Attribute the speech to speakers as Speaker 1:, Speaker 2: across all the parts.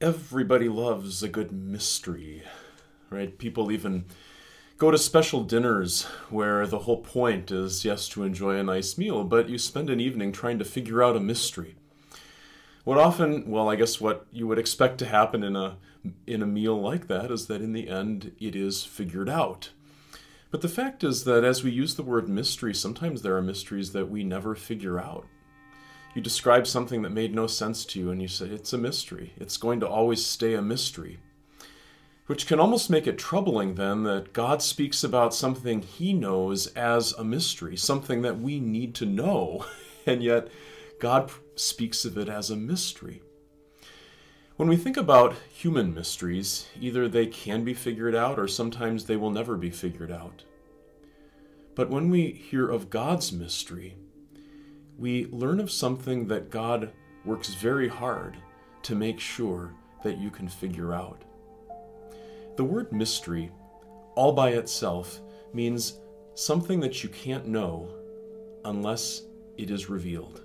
Speaker 1: everybody loves a good mystery, right? People even go to special dinners where the whole point is, yes, to enjoy a nice meal, but you spend an evening trying to figure out a mystery. What often, well, I guess what you would expect to happen in a in a meal like that is that in the end it is figured out. But the fact is that as we use the word mystery, sometimes there are mysteries that we never figure out. You describe something that made no sense to you and you say it's a mystery. It's going to always stay a mystery. Which can almost make it troubling then that God speaks about something he knows as a mystery, something that we need to know, and yet God speaks of it as a mystery. When we think about human mysteries, either they can be figured out or sometimes they will never be figured out. But when we hear of God's mystery, we learn of something that God works very hard to make sure that you can figure out. The word mystery, all by itself, means something that you can't know unless it is revealed.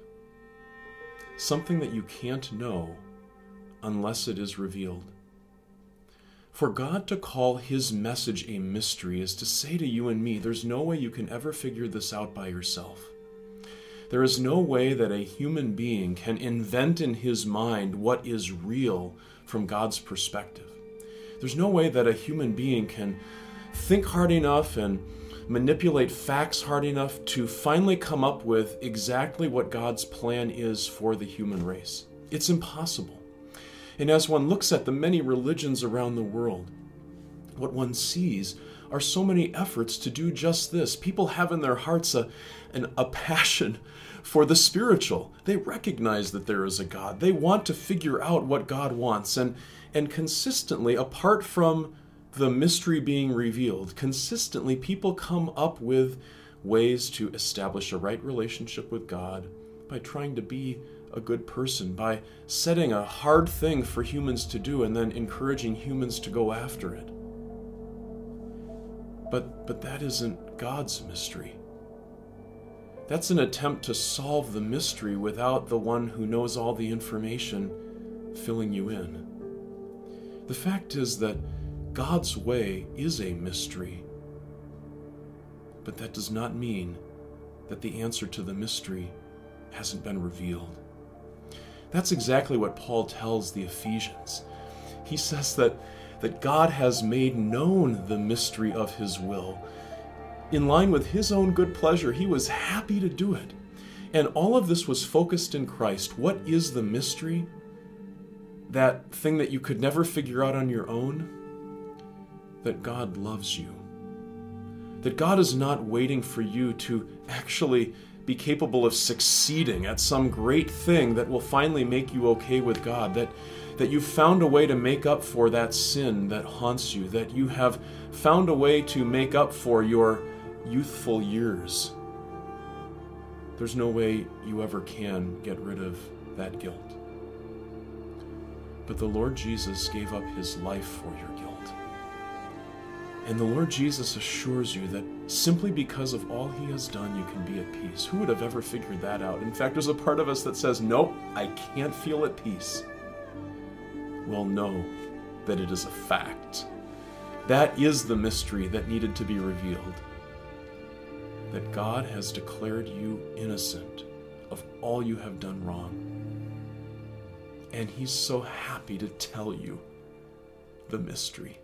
Speaker 1: Something that you can't know unless it is revealed. For God to call His message a mystery is to say to you and me, there's no way you can ever figure this out by yourself. There is no way that a human being can invent in his mind what is real from God's perspective. There's no way that a human being can think hard enough and manipulate facts hard enough to finally come up with exactly what God's plan is for the human race. It's impossible. And as one looks at the many religions around the world, what one sees are so many efforts to do just this. People have in their hearts a, an, a passion for the spiritual. They recognize that there is a God. They want to figure out what God wants. And, and consistently, apart from the mystery being revealed, consistently people come up with ways to establish a right relationship with God by trying to be a good person, by setting a hard thing for humans to do and then encouraging humans to go after it. But, but that isn't God's mystery. That's an attempt to solve the mystery without the one who knows all the information filling you in. The fact is that God's way is a mystery, but that does not mean that the answer to the mystery hasn't been revealed. That's exactly what Paul tells the Ephesians. He says that, that God has made known the mystery of his will. In line with his own good pleasure, he was happy to do it. And all of this was focused in Christ. What is the mystery? That thing that you could never figure out on your own? That God loves you. That God is not waiting for you to actually be capable of succeeding at some great thing that will finally make you okay with God, that, that you've found a way to make up for that sin that haunts you, that you have found a way to make up for your youthful years. There's no way you ever can get rid of that guilt. But the Lord Jesus gave up his life for your guilt. And the Lord Jesus assures you that simply because of all he has done, you can be at peace. Who would have ever figured that out? In fact, there's a part of us that says, Nope, I can't feel at peace. Well, know that it is a fact. That is the mystery that needed to be revealed. That God has declared you innocent of all you have done wrong. And He's so happy to tell you the mystery.